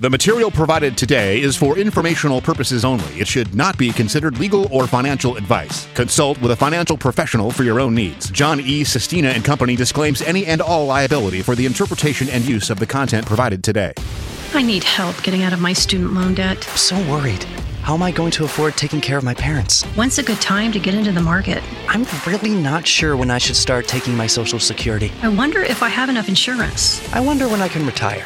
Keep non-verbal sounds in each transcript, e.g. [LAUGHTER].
The material provided today is for informational purposes only. It should not be considered legal or financial advice. Consult with a financial professional for your own needs. John E. Sestina and Company disclaims any and all liability for the interpretation and use of the content provided today. I need help getting out of my student loan debt. I'm so worried. How am I going to afford taking care of my parents? When's a good time to get into the market? I'm really not sure when I should start taking my Social Security. I wonder if I have enough insurance. I wonder when I can retire.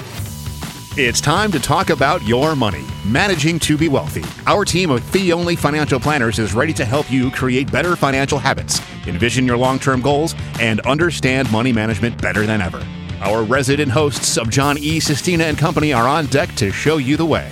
It's time to talk about your money, managing to be wealthy. Our team of fee only financial planners is ready to help you create better financial habits, envision your long term goals, and understand money management better than ever. Our resident hosts of John E. Sestina and Company are on deck to show you the way.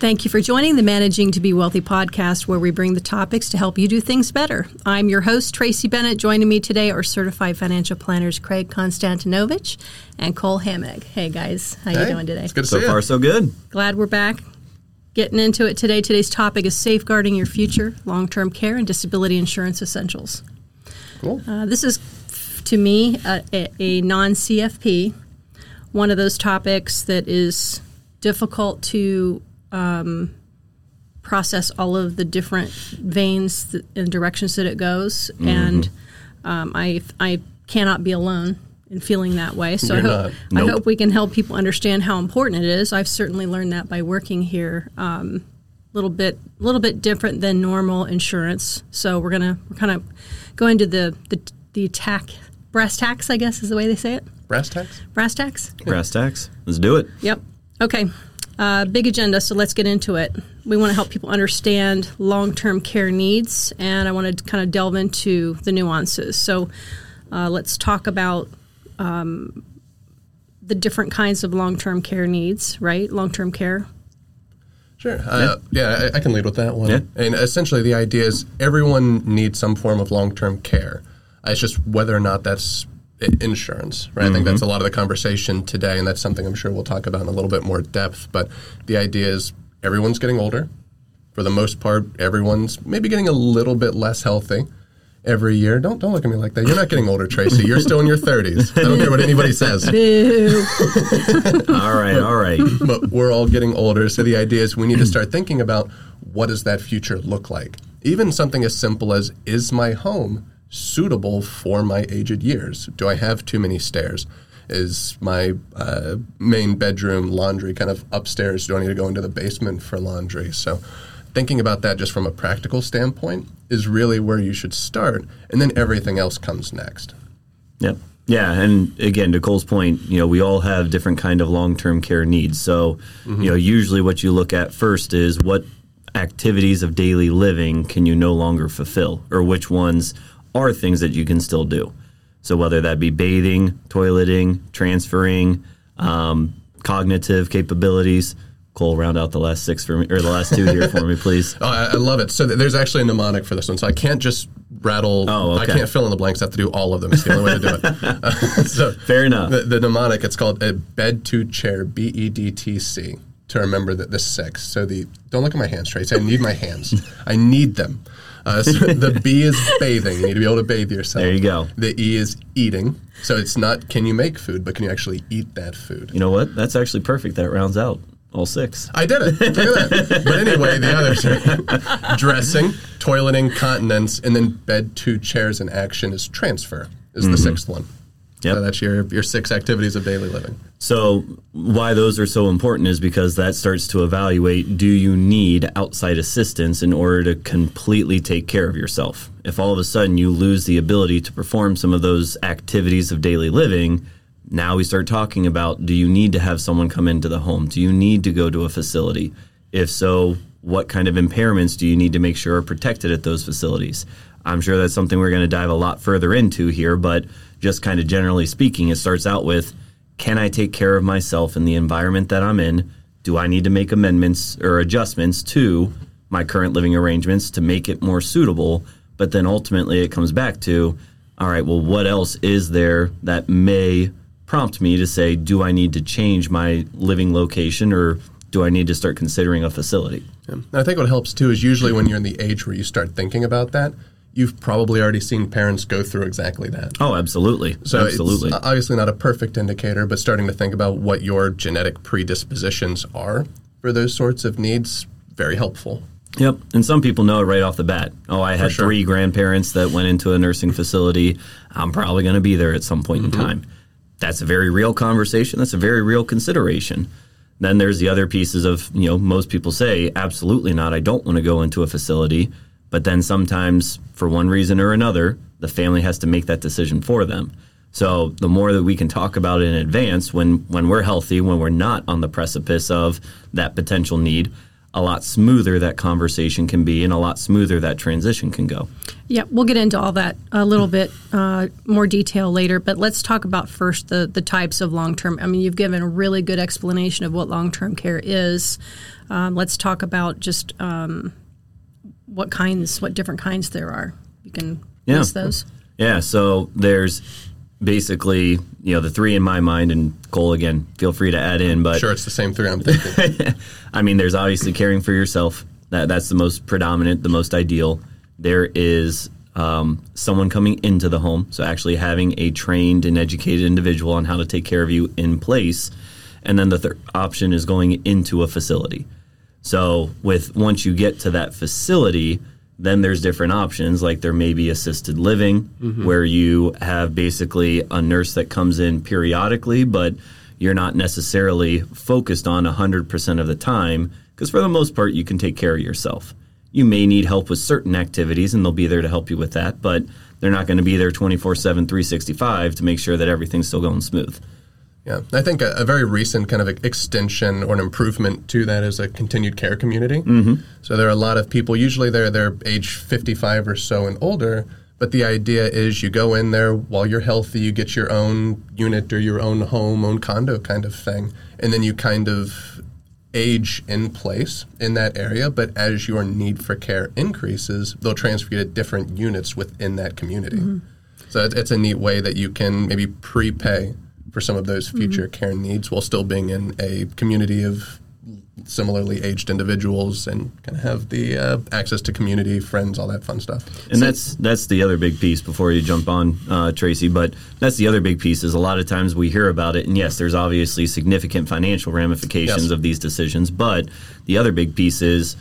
Thank you for joining the Managing to Be Wealthy podcast, where we bring the topics to help you do things better. I'm your host, Tracy Bennett. Joining me today are certified financial planners Craig Konstantinovich and Cole Hammock. Hey guys, how Hey, you doing today? It's good to So see far, you. so good. Glad we're back. Getting into it today. Today's topic is safeguarding your future, long-term care, and disability insurance essentials. Cool. Uh, this is, to me, a, a, a non-CFP. One of those topics that is difficult to um, process all of the different veins th- and directions that it goes, and um, I I cannot be alone in feeling that way. So I You're hope, not. I hope we can help people understand how important it is. I've certainly learned that by working here. Um, little bit little bit different than normal insurance. So we're gonna we're kind of going to the the the tax brass tacks, I guess is the way they say it. Brass tacks? Brass tacks. Brass tacks. Let's do it. Yep. Okay. Uh, big agenda, so let's get into it. We want to help people understand long term care needs, and I want to kind of delve into the nuances. So uh, let's talk about um, the different kinds of long term care needs, right? Long term care. Sure. Uh, yeah, I, I can lead with that one. Yeah. And essentially, the idea is everyone needs some form of long term care. It's just whether or not that's i- insurance, right? I think mm-hmm. that's a lot of the conversation today, and that's something I'm sure we'll talk about in a little bit more depth. But the idea is everyone's getting older. For the most part, everyone's maybe getting a little bit less healthy every year. Don't don't look at me like that. You're not getting older, Tracy. You're still in your 30s. I don't care what anybody says. [LAUGHS] [LAUGHS] All right, all right. but we're all getting older. So the idea is we need to start thinking about what does that future look like? Even something as simple as is my home suitable for my aged years? Do I have too many stairs? Is my uh, main bedroom laundry kind of upstairs? Do I need to go into the basement for laundry? So thinking about that just from a practical standpoint is really where you should start, and then everything else comes next. Yep. Yeah, and again, to Cole's point, you know, we all have different kind of long-term care needs. So, you know, usually what you look at first is what activities of daily living can you no longer fulfill, or which ones are things that you can still do. So whether that be bathing, toileting, transferring, um, cognitive capabilities. Cole, round out the last six for me, or the last two here for me, please. [LAUGHS] Oh, I, I love it. So th- there's actually a mnemonic for this one. So I can't just rattle. Oh, okay. I can't fill in the blanks. I have to do all of them. It's the only way to do it. Uh, [LAUGHS] [LAUGHS] so Fair enough. The, the mnemonic. It's called a bed to chair. B e d t c. To remember that the six. So the don't look at my hands, Tracy. I need my hands. I need them. Uh, so [LAUGHS] the B is bathing. You need to be able to bathe yourself. There you go. The E is eating. So it's not can you make food, but can you actually eat that food? You know what? That's actually perfect. That rounds out all six. I did it. Look at that. But anyway, the others are [LAUGHS] dressing, toileting, continence, and then bed, two chairs, and action is transfer. Is the sixth one. Yep. So that's your your six activities of daily living. So, why those are so important is because that starts to evaluate do you need outside assistance in order to completely take care of yourself? If all of a sudden you lose the ability to perform some of those activities of daily living, now we start talking about do you need to have someone come into the home? Do you need to go to a facility? If so, what kind of impairments do you need to make sure are protected at those facilities? I'm sure that's something we're going to dive a lot further into here, but just kind of generally speaking, it starts out with can I take care of myself in the environment that I'm in? Do I need to make amendments or adjustments to my current living arrangements to make it more suitable? But then ultimately it comes back to all right, well, what else is there that may prompt me to say, do I need to change my living location or do I need to start considering a facility? And I think what helps too is usually when you're in the age where you start thinking about that, you've probably already seen parents go through exactly that. Oh, absolutely. So absolutely. it's obviously not a perfect indicator, but starting to think about what your genetic predispositions are for those sorts of needs, very helpful. Yep. And some people know it right off the bat. Oh, I had sure. three grandparents that went into a nursing facility. I'm probably going to be there at some point Mm-hmm. in time. That's a very real conversation. That's a very real consideration. Then there's the other pieces of, you know, most people say, absolutely not. I don't want to go into a facility. But then sometimes, for one reason or another, the family has to make that decision for them. So the more that we can talk about it in advance, when when we're healthy, when we're not on the precipice of that potential need, a lot smoother that conversation can be, and a lot smoother that transition can go. Yeah, we'll get into all that a little bit uh, more detail later, but let's talk about first the the types of long term. I mean, you've given a really good explanation of what long term care is. Um, let's talk about just um, what kinds, what different kinds there are. You can Yeah. list those. Yeah, so there's basically, you know, the three in my mind, and Cole, again, feel free to add in, but Sure, it's the same three I'm thinking. [LAUGHS] I mean, there's obviously caring for yourself. That that's the most predominant, the most ideal. There is um, someone coming into the home, so actually having a trained and educated individual on how to take care of you in place, and then the third option is going into a facility. So with once you get to that facility, then there's different options. Like there may be assisted living, mm-hmm. where you have basically a nurse that comes in periodically, but you're not necessarily focused on 100% of the time because for the most part you can take care of yourself. You may need help with certain activities and they'll be there to help you with that, but they're not going to be there 24/7 365 to make sure that everything's still going smooth. Yeah, I think a, a very recent kind of extension or an improvement to that is a continued care community. Mm-hmm. So there are a lot of people. Usually they're they're age fifty five or so and older. But the idea is you go in there while you're healthy, you get your own unit or your own home, own condo kind of thing, and then you kind of age in place in that area. But as your need for care increases, they'll transfer you to different units within that community. So it's, it's a neat way that you can maybe prepay for some of those future care needs while still being in a community of similarly aged individuals and kind of have the uh, access to community, friends, all that fun stuff. And that's that's the other big piece before you jump on uh, Tracy. But that's the other big piece is a lot of times we hear about it, and yes, there's obviously significant financial ramifications Yes. of these decisions. But the other big piece is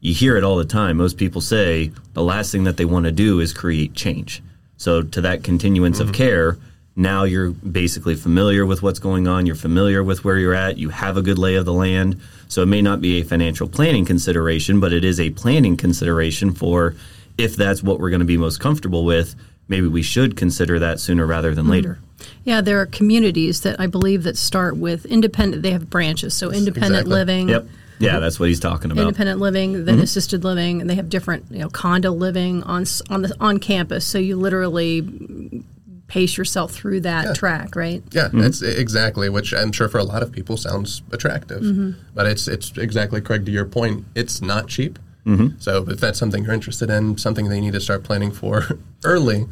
you hear it all the time. Most people say the last thing that they want to do is create change. So to that continuance of care. Now you're basically familiar with what's going on. You're familiar with where you're at. You have a good lay of the land. So it may not be a financial planning consideration, but it is a planning consideration for if that's what we're going to be most comfortable with, maybe we should consider that sooner rather than mm-hmm. later. Yeah, there are communities that I believe that start with independent. They have branches, so independent exactly. living. Yep. Yeah, that's what he's talking about. independent living, then mm-hmm. assisted living, and they have different, you know, condo living on on the on campus. So you literally pace yourself through that track, right? Yeah, mm-hmm. that's exactly which I'm sure for a lot of people sounds attractive, mm-hmm. but it's it's exactly Craig to your point. It's not cheap. Mm-hmm. So if that's something you're interested in, something they need to start planning for [LAUGHS] early,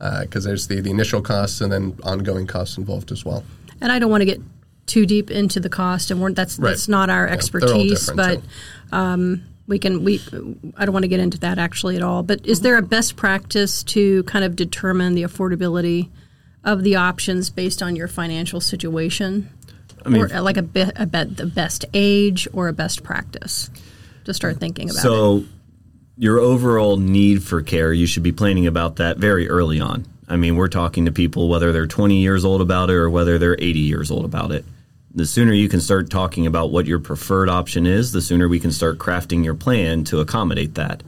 uh, because there's the, the initial costs and then ongoing costs involved as well. And I don't want to get too deep into the cost, and we're, that's Right. that's not our expertise. different, but so. um, we can we I don't want to get into that actually at all. But is there a best practice to kind of determine the affordability of the options based on your financial situation, mean- or uh, like a, be, a bet the best age or a best practice to start thinking about it? So, your overall need for care, you should be planning about that very early on. I mean, we're talking to people whether they're 20 years old about it or whether they're 80 years old about it. The sooner you can start talking about what your preferred option is, the sooner we can start crafting your plan to accommodate that.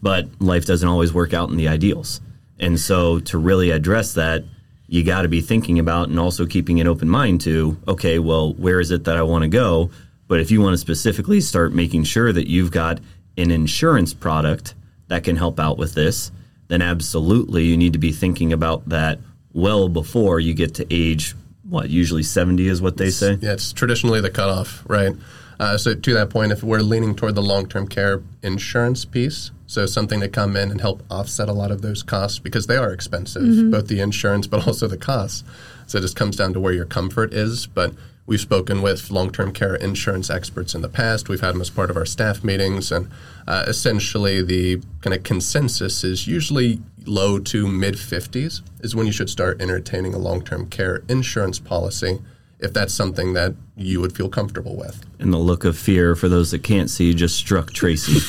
But life doesn't always work out in the ideals. And so, to really address that, you got to be thinking about and also keeping an open mind to okay, well, where is it that I want to go? But if you want to specifically start making sure that you've got an insurance product that can help out with this, then absolutely you need to be thinking about that well before you get to age what usually 70 is what they say. Yeah, it's traditionally the cutoff, right? Uh, so to that point, if we're leaning toward the long-term care insurance piece, so something to come in and help offset a lot of those costs because they are expensive, both the insurance but also the costs. So it just comes down to where your comfort is. But We've spoken with long term care insurance experts in the past. We've had them as part of our staff meetings. And uh, essentially, the kind of consensus is usually low to mid 50s is when you should start entertaining a long term care insurance policy if that's something that you would feel comfortable with. And the look of fear for those that can't see just struck Tracy.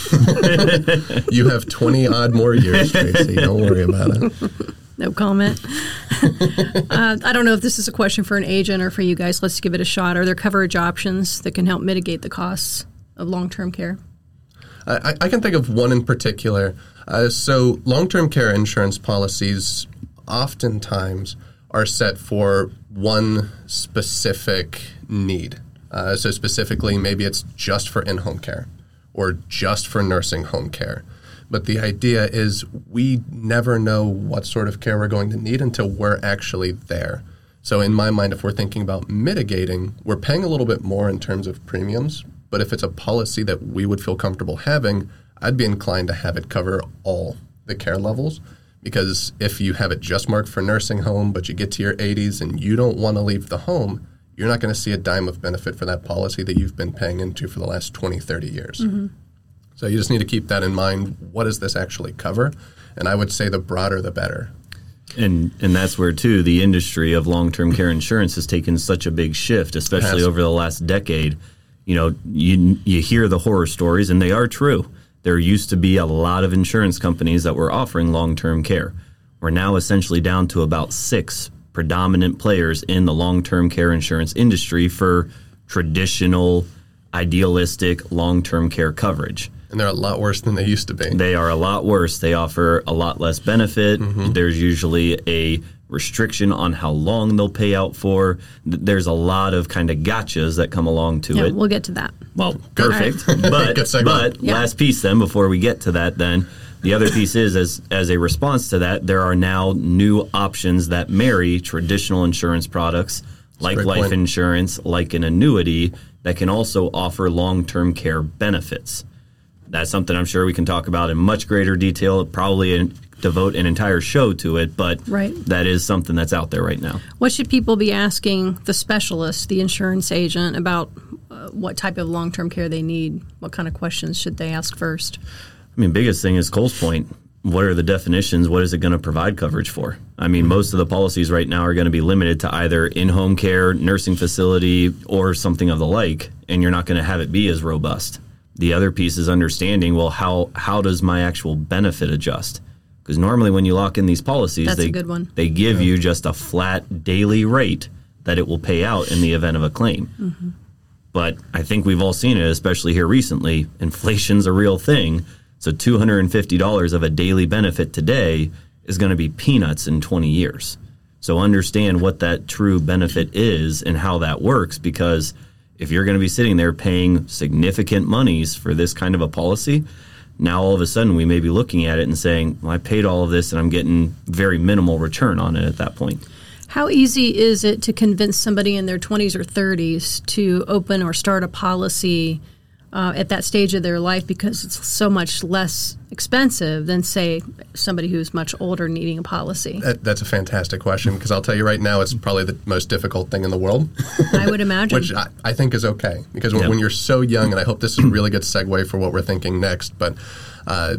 [LAUGHS] you have 20 odd more years, Tracy. Don't worry about it. No comment. [LAUGHS] uh, I don't know if this is a question for an agent or for you guys. Let's give it a shot. Are there coverage options that can help mitigate the costs of long term care? I, I, can think of one in particular. Uh, so, long term care insurance policies oftentimes are set for one specific need. Uh, so, specifically, maybe it's just for in home care or just for nursing home care. But the idea is we never know what sort of care we're going to need until we're actually there. So, in my mind, if we're thinking about mitigating, we're paying a little bit more in terms of premiums. But if it's a policy that we would feel comfortable having, I'd be inclined to have it cover all the care levels because if you have it just marked for nursing home, but you get to your 80s and you don't want to leave the home, you're not going to see a dime of benefit for that policy that you've been paying into for the last 20, 30 years. Mm-hmm. So you just need to keep that in mind. What does this actually cover? And I would say the broader, the better. And and that's where too the industry of long term care insurance has taken such a big shift, especially over the last decade. You know, you you hear the horror stories, and they are true there used to be a lot of insurance companies that were offering long term care. We're now essentially down to about six predominant players in the long term care insurance industry for traditional, idealistic long term care coverage. And they're a lot worse than they used to be. They are a lot worse. They offer a lot less benefit. Mm-hmm. There's usually a restriction on how long they'll pay out for. There's a lot of kind of gotchas that come along to yeah, it. We'll get to that. Well, perfect. [LAUGHS] Right. But but yeah. last piece then before we get to that then the other piece is as as a response to that there are now new options that marry traditional insurance products like life point. insurance, like an annuity that can also offer long-term care benefits. That's something I'm sure we can talk about in much greater detail, probably in devote an entire show to it, but right. that is something that's out there right now. What should people be asking the specialist, the insurance agent, about uh, what type of long term care they need? What kind of questions should they ask first? I mean, biggest thing is Cole's point. What are the definitions? What is it going to provide coverage for? I mean, most of the policies right now are going to be limited to either in home care, nursing facility, or something of the like, and you're not going to have it be as robust. The other piece is understanding well, how, how does my actual benefit adjust? Because normally, when you lock in these policies, That's they, they give yeah. you just a flat daily rate that it will pay out in the event of a claim. Mm-hmm. But I think we've all seen it, especially here recently. [LAUGHS] Inflation's a real thing. So $250 of a daily benefit today is going to be peanuts in 20 years. So understand what that true benefit is and how that works because if you're going to be sitting there paying significant monies for this kind of a policy, now all of a sudden we may be looking at it and saying, well, I paid all of this and I'm getting very minimal return on it at that point. How easy is it to convince somebody in their 20s or 30s to open or start a policy uh, at that stage of their life because it's so much less expensive than, say, somebody who's much older needing a policy? That, that's a fantastic question because I'll tell you right now, it's probably the most difficult thing in the world. [LAUGHS] I would imagine. Which I, I, think is okay because when, when, you're so young, and I hope this is a really good segue for what we're thinking next, but uh,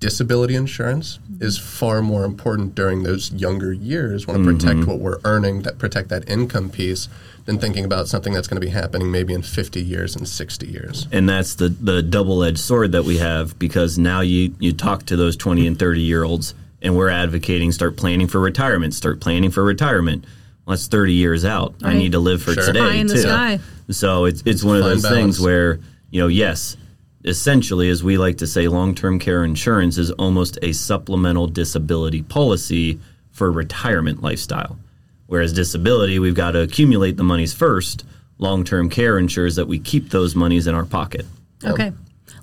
disability insurance is far more important during those younger years. Want to mm-hmm. protect what we're earning, that protect that income piece than thinking about something that's going to be happening maybe in 50 years and 60 years. And that's the, the double edged sword that we have because now you, you talk to those 20 and 30 year olds and we're advocating start planning for retirement, start planning for retirement. Well, that's 30 years out. Right. I need to live for sure. today in too. The sky. So it's, it's one of those balance. things where, you know, yes, essentially, as we like to say, long term care insurance is almost a supplemental disability policy for retirement lifestyle. Whereas disability, we've got to accumulate the monies first. Long term care ensures that we keep those monies in our pocket. Okay.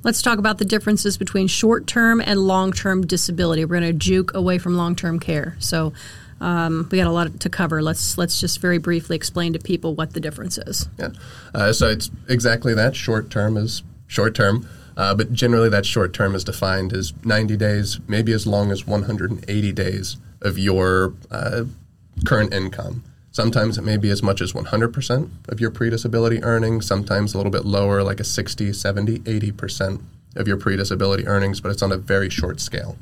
Let's talk about the differences between short term and long term disability. We're going to juke away from long term care. So um, we got a lot to cover. Let's let's just very briefly explain to people what the difference is. Yeah. Uh, so it's exactly that. Short term is short term. Uh, but generally, that short term is defined as 90 days, maybe as long as 180 days of your uh, current income. Sometimes it may be as much as 100% of your pre disability earnings, sometimes a little bit lower, like a 60, 70, 80% of your pre disability earnings, but it's on a very short scale.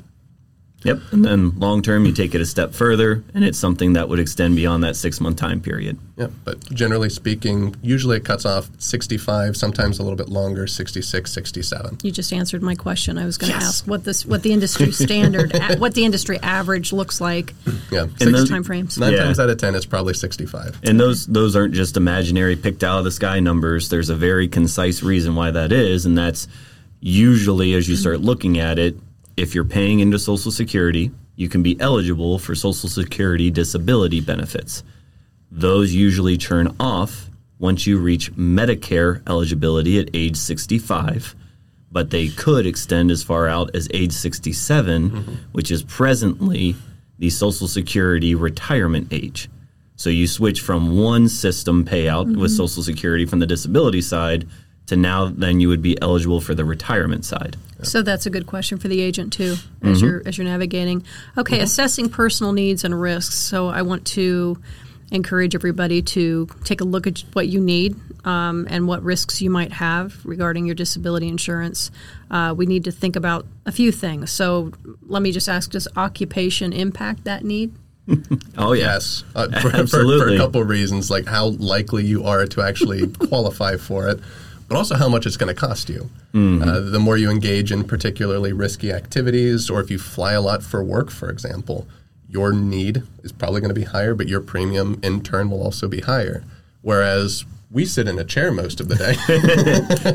Yep. And then long term, you take it a step further, and it's something that would extend beyond that six month time period. Yeah, but generally speaking, usually it cuts off 65, sometimes a little bit longer, 66, 67. You just answered my question. I was going to ask what this, what the industry [LAUGHS] standard, a- what the industry average looks like. Yeah, And six, those- time frames. nine Yeah. times out of 10, it's probably 65. And those those aren't just imaginary picked out of the sky numbers. There's a very concise reason why that is, and that's usually as you start looking at it, if you're paying into Social Security, you can be eligible for Social Security disability benefits. Those usually turn off once you reach Medicare eligibility at age 65, but they could extend as far out as age 67, mm-hmm. which is presently the Social Security retirement age. So you switch from one system payout with mm-hmm. Social Security from the disability side to now then you would be eligible for the retirement side. So that's a good question for the agent too, as you're as you're navigating. Okay, assessing personal needs and risks. So I want to encourage everybody to take a look at what you need um, and what risks you might have regarding your disability insurance. Uh, we need to think about a few things. So let me just ask: Does occupation impact that need? [LAUGHS] Oh yeah. Yes, uh, for, for, for a couple of reasons, like how likely you are to actually [LAUGHS] qualify for it, but also how much it's going to cost you. Uh, the more you engage in particularly risky activities, or if you fly a lot for work, for example, your need is probably going to be higher, but your premium in turn will also be higher. Whereas we sit in a chair most of the day.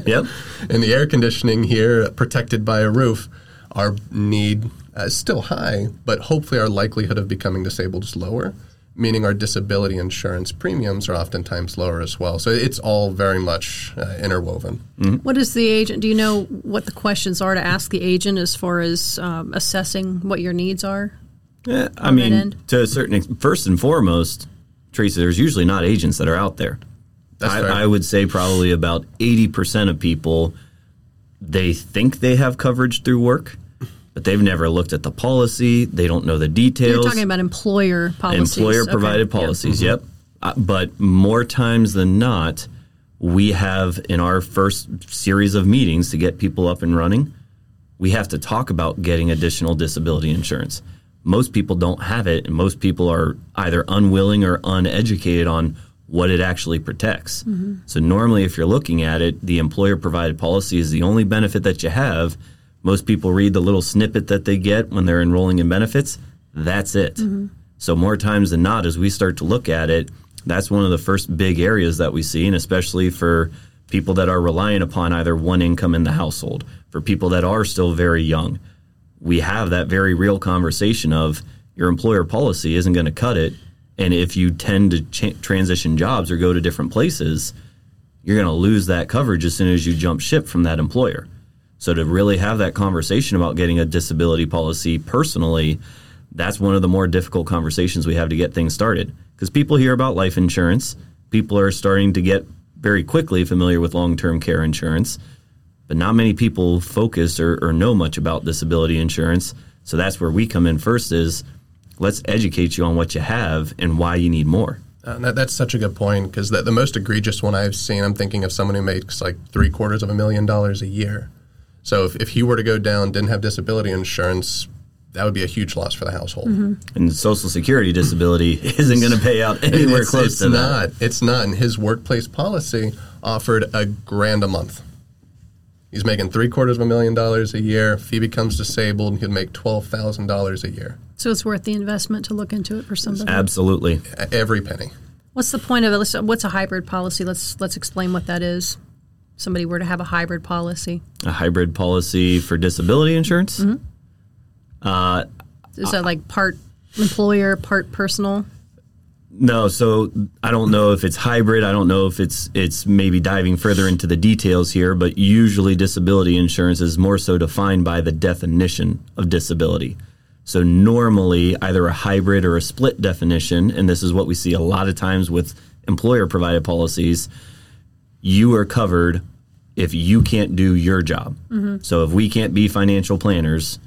[LAUGHS] Yep. [LAUGHS] in the air conditioning here, protected by a roof, our need uh, is still high, but hopefully our likelihood of becoming disabled is lower, meaning our disability insurance premiums are oftentimes lower as well. So it's all very much uh, interwoven. What is the agent? Do you know what the questions are to ask the agent as far as um, assessing what your needs are? Yeah, I mean, to a certain ex- first and foremost, Tracy, there's usually not agents that are out there. That's fair. I, I would say probably about 80% of people, they think they have coverage through work, but they've never looked at the policy. They don't know the details. You're talking about employer policies. Employer provided Okay, policies, yep. Uh, but more times than not, we have in our first series of meetings to get people up and running, we have to talk about getting additional disability insurance. Most people don't have it, and most people are either unwilling or uneducated on what it actually protects. So, normally, if you're looking at it, the employer provided policy is the only benefit that you have. Most people read the little snippet that they get when they're enrolling in benefits. That's it. Mm-hmm. So, more times than not, as we start to look at it, that's one of the first big areas that we see, and especially for people that are relying upon either one income in the household, for people that are still very young. We have that very real conversation of your employer policy isn't going to cut it. And if you tend to cha- transition jobs or go to different places, you're going to lose that coverage as soon as you jump ship from that employer. So to really have that conversation about getting a disability policy personally, that's one of the more difficult conversations we have to get things started. Because people hear about life insurance, people are starting to get very quickly familiar with long-term care insurance, but not many people focus or, or know much about disability insurance. So that's where we come in first is let's educate you on what you have and why you need more. Uh, that, that's such a good point because the, the most egregious one I've seen, I'm thinking of someone who makes like three quarters of a million dollars a year. So if, if he were to go down, didn't have disability insurance, that would be a huge loss for the household. Mm-hmm. And Social Security disability [LAUGHS] isn't going to pay out anywhere it's, close it's to not. that. It's not. And his workplace policy offered a grand a month. He's making three quarters of a million dollars a year. If he becomes disabled, he'd make twelve thousand dollars a year. So it's worth the investment to look into it for somebody. Absolutely. Every penny. What's the point of it? Let's- What's a hybrid policy? Let's let's explain what that is. Somebody were to have a hybrid policy. A hybrid policy for disability insurance? Mm-hmm. Uh, is that like part employer, part personal? No, so I don't know if it's hybrid. I don't know if it's it's maybe diving further into the details here, but usually disability insurance is more so defined by the definition of disability. So normally either a hybrid or a split definition, and this is what we see a lot of times with employer provided policies, you are covered if you can't do your job. So if we can't be financial planners,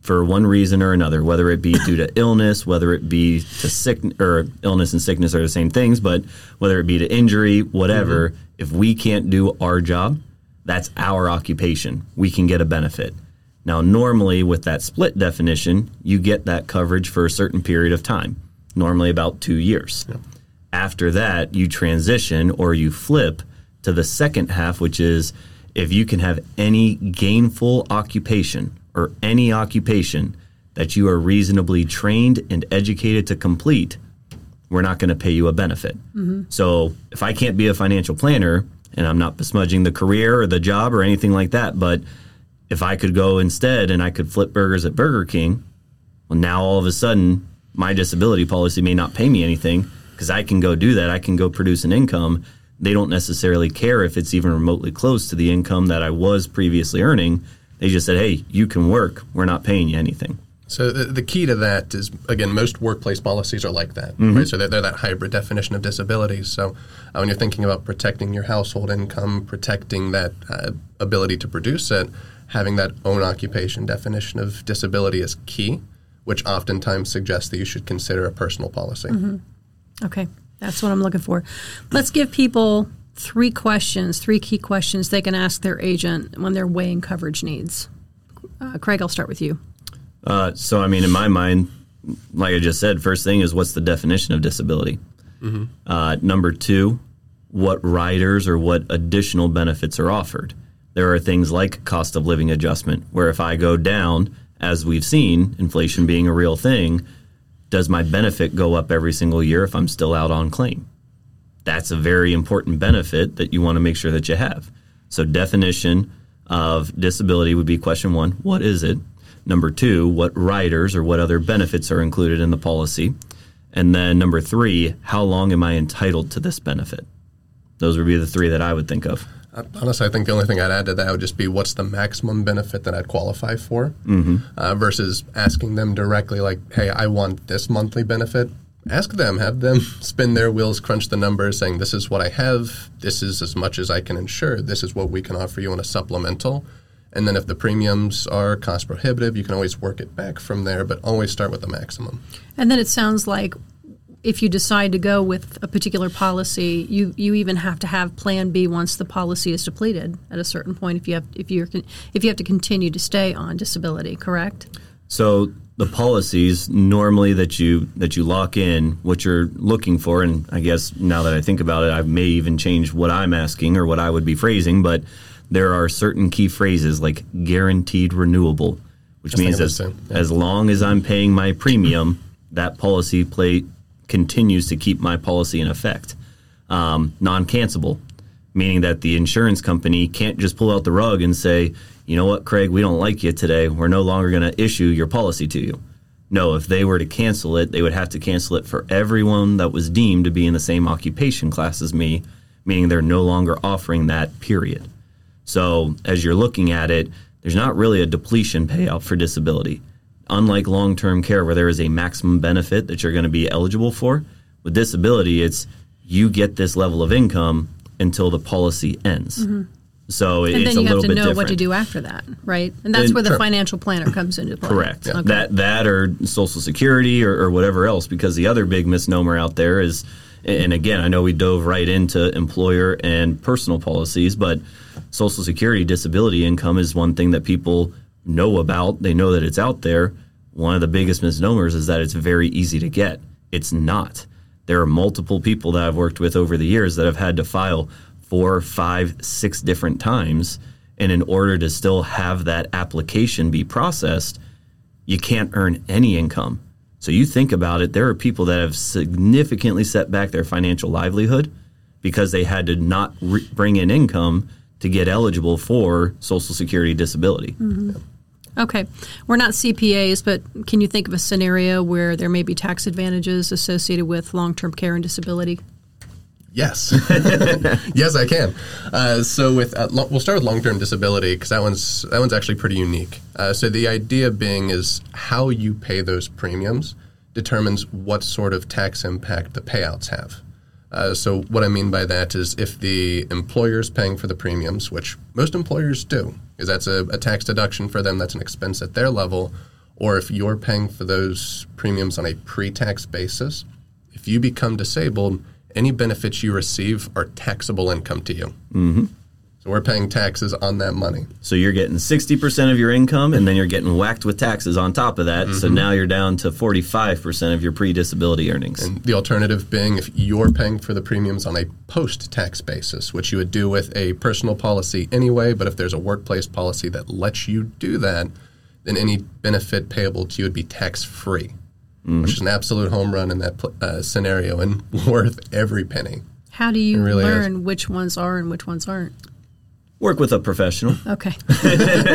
for one reason or another, whether it be due to illness, whether it be to sick or illness and sickness are the same things, but whether it be to injury, whatever, Mm-hmm. if we can't do our job, that's our occupation. We can get a benefit. Now, normally with that split definition, you get that coverage for a certain period of time, normally about two years. After that, you transition or you flip to the second half, which is if you can have any gainful occupation or any occupation that you are reasonably trained and educated to complete, we're not going to pay you a benefit. Mm-hmm. So if I can't be a financial planner, and I'm not besmudging the career or the job or anything like that, but if I could go instead and I could flip burgers at Burger King, well, now all of a sudden my disability policy may not pay me anything because I can go do that. I can go produce an income. They don't necessarily care if it's even remotely close to the income that I was previously earning. They just said, hey, you can work. We're not paying you anything. So the, the key to that is again, most workplace policies are like that, right? So they're, they're that hybrid definition of disability. So uh, when you're thinking about protecting your household income, protecting that uh, ability to produce it, having that own occupation definition of disability is key, which oftentimes suggests that you should consider a personal policy. Okay, that's what I'm looking for. Let's give people three questions, three key questions they can ask their agent when they're weighing coverage needs. Uh, Craig, I'll start with you. Uh, so, I mean, in my mind, like I just said, first thing is what's the definition of disability? Uh, number two, what riders or what additional benefits are offered? There are things like cost of living adjustment, where if I go down, as we've seen, inflation being a real thing, does my benefit go up every single year if I'm still out on claim? That's a very important benefit that you want to make sure that you have. So, definition of disability would be question one what is it? Number two, what riders or what other benefits are included in the policy? And then number three, how long am I entitled to this benefit? Those would be the three that I would think of. Honestly, I think the only thing I'd add to that would just be what's the maximum benefit that I'd qualify for uh, versus asking them directly, like, hey, I want this monthly benefit. Ask them, have them [LAUGHS] spin their wheels, crunch the numbers, saying, this is what I have, this is as much as I can insure, this is what we can offer you in a supplemental. And then if the premiums are cost prohibitive, you can always work it back from there, but always start with the maximum. And then it sounds like if you decide to go with a particular policy, you, you even have to have Plan B once the policy is depleted at a certain point. If you have if you're if you have to continue to stay on disability, correct? So the policies normally that you that you lock in what you're looking for, and I guess now that I think about it, I may even change what I'm asking or what I would be phrasing, but there are certain key phrases like guaranteed renewable, which I means as, yeah. as long as I'm paying my premium, that policy play continues to keep my policy in effect. Um, non-cancelable, meaning that the insurance company can't just pull out the rug and say, you know what, Craig, we don't like you today. We're no longer going to issue your policy to you. No, if they were to cancel it, they would have to cancel it for everyone that was deemed to be in the same occupation class as me, meaning they're no longer offering that period. So as you're looking at it, there's not really a depletion payout for disability. Unlike long term care, where there is a maximum benefit that you're going to be eligible for, with disability, it's you get this level of income until the policy ends. Mm-hmm. So And it's then you have to know different. what to do after that, right? And that's And- where the Sure. financial planner comes into play. Correct. Okay. That that or Social Security or, or whatever else. Because the other big misnomer out there is, and again, I know we dove right into employer and personal policies, but Social Security disability income is one thing that people know about. They know that it's out there. One of the biggest misnomers is that it's very easy to get. It's not. There are multiple people that I've worked with over the years that have had to file four, five, six different times. And in order to still have that application be processed, you can't earn any income. So you think about it, there are people that have significantly set back their financial livelihood because they had to not re- bring in income to get eligible for Social Security disability. Mm-hmm. Okay. We're not CPAs, but can you think of a scenario where there may be tax advantages associated with long term care and disability? Yes, [LAUGHS] yes, I can. Uh, so with uh, lo- we'll start with long-term disability because that one's that one's actually pretty unique. Uh, so the idea being is how you pay those premiums determines what sort of tax impact the payouts have. Uh, so what I mean by that is if the employer is paying for the premiums, which most employers do, because that's a, a tax deduction for them, that's an expense at their level, or if you're paying for those premiums on a pre tax basis, if you become disabled, any benefits you receive are taxable income to you. Mm-hmm. So we're paying taxes on that money. So you're getting 60% of your income and then you're getting whacked with taxes on top of that. So now you're down to 45% of your pre disability earnings. And the alternative being if you're paying for the premiums on a post tax basis, which you would do with a personal policy anyway, but if there's a workplace policy that lets you do that, then any benefit payable to you would be tax free, which is an absolute home run in that uh, scenario and [LAUGHS] worth every penny. How do you It really is. learn which ones are and which ones aren't? Work with a professional. Okay. [LAUGHS]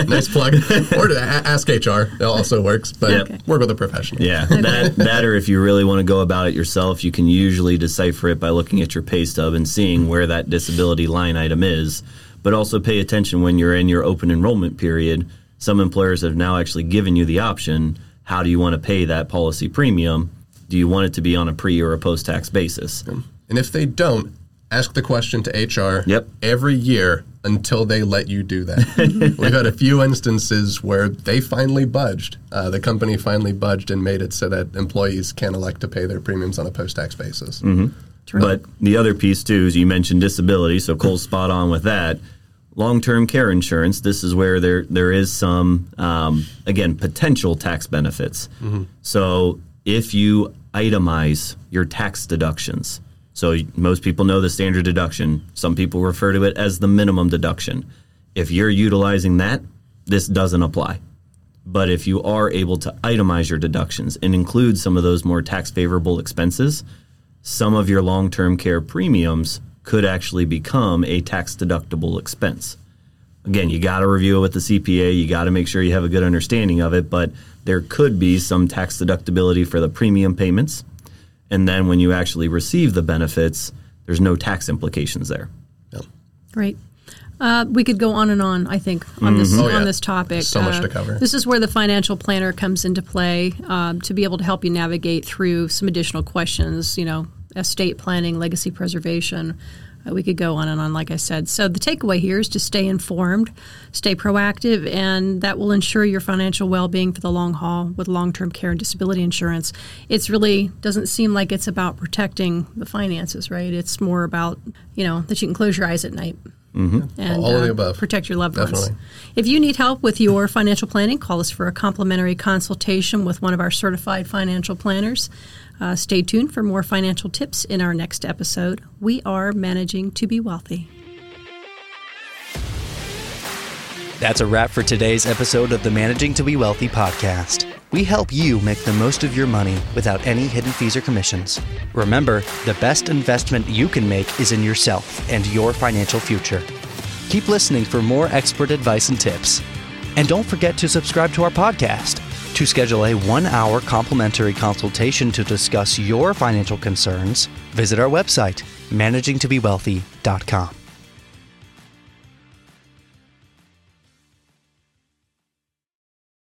nice plug. or to ask HR. That also works, but Yep. Okay. work with a professional. Yeah, that, that or if you really want to go about it yourself, you can usually decipher it by looking at your pay stub and seeing where that disability line item is. But also pay attention when you're in your open enrollment period. Some employers have now actually given you the option how do you want to pay that policy premium? Do you want it to be on a pre or a post tax basis? And if they don't, ask the question to HR Yep. every year until they let you do that. [LAUGHS] We've had a few instances where they finally budged. Uh, the company finally budged and made it so that employees can elect to pay their premiums on a post tax basis. But the other piece too is you mentioned disability, so Cole's spot on with that. Long-term care insurance. This is where there there is some um, again potential tax benefits. So if you itemize your tax deductions, so most people know the standard deduction. Some people refer to it as the minimum deduction. If you're utilizing that, this doesn't apply. But if you are able to itemize your deductions and include some of those more tax favorable expenses, some of your long term care premiums could actually become a tax deductible expense. Again, you got to review it with the CPA, you got to make sure you have a good understanding of it, but there could be some tax deductibility for the premium payments. And then when you actually receive the benefits, there's no tax implications there. Great. Uh, we could go on and on. I think on this Oh, on this topic. So much Uh, to cover. This is where the financial planner comes into play um, to be able to help you navigate through some additional questions. You know, estate planning, legacy preservation. Uh, we could go on and on, like I said. So the takeaway here is to stay informed, stay proactive, and that will ensure your financial well-being for the long haul with long-term care and disability insurance. It's really doesn't seem like it's about protecting the finances, right? It's more about you know that you can close your eyes at night and All of the uh, above. protect your loved ones. If you need help with your financial planning, call us for a complimentary consultation with one of our certified financial planners. Uh, stay tuned for more financial tips in our next episode. We are managing to be wealthy. That's a wrap for today's episode of the Managing to Be Wealthy podcast. We help you make the most of your money without any hidden fees or commissions. Remember, the best investment you can make is in yourself and your financial future. Keep listening for more expert advice and tips. And don't forget to subscribe to our podcast. To schedule a one hour complimentary consultation to discuss your financial concerns, visit our website, managingtobewealthy.com.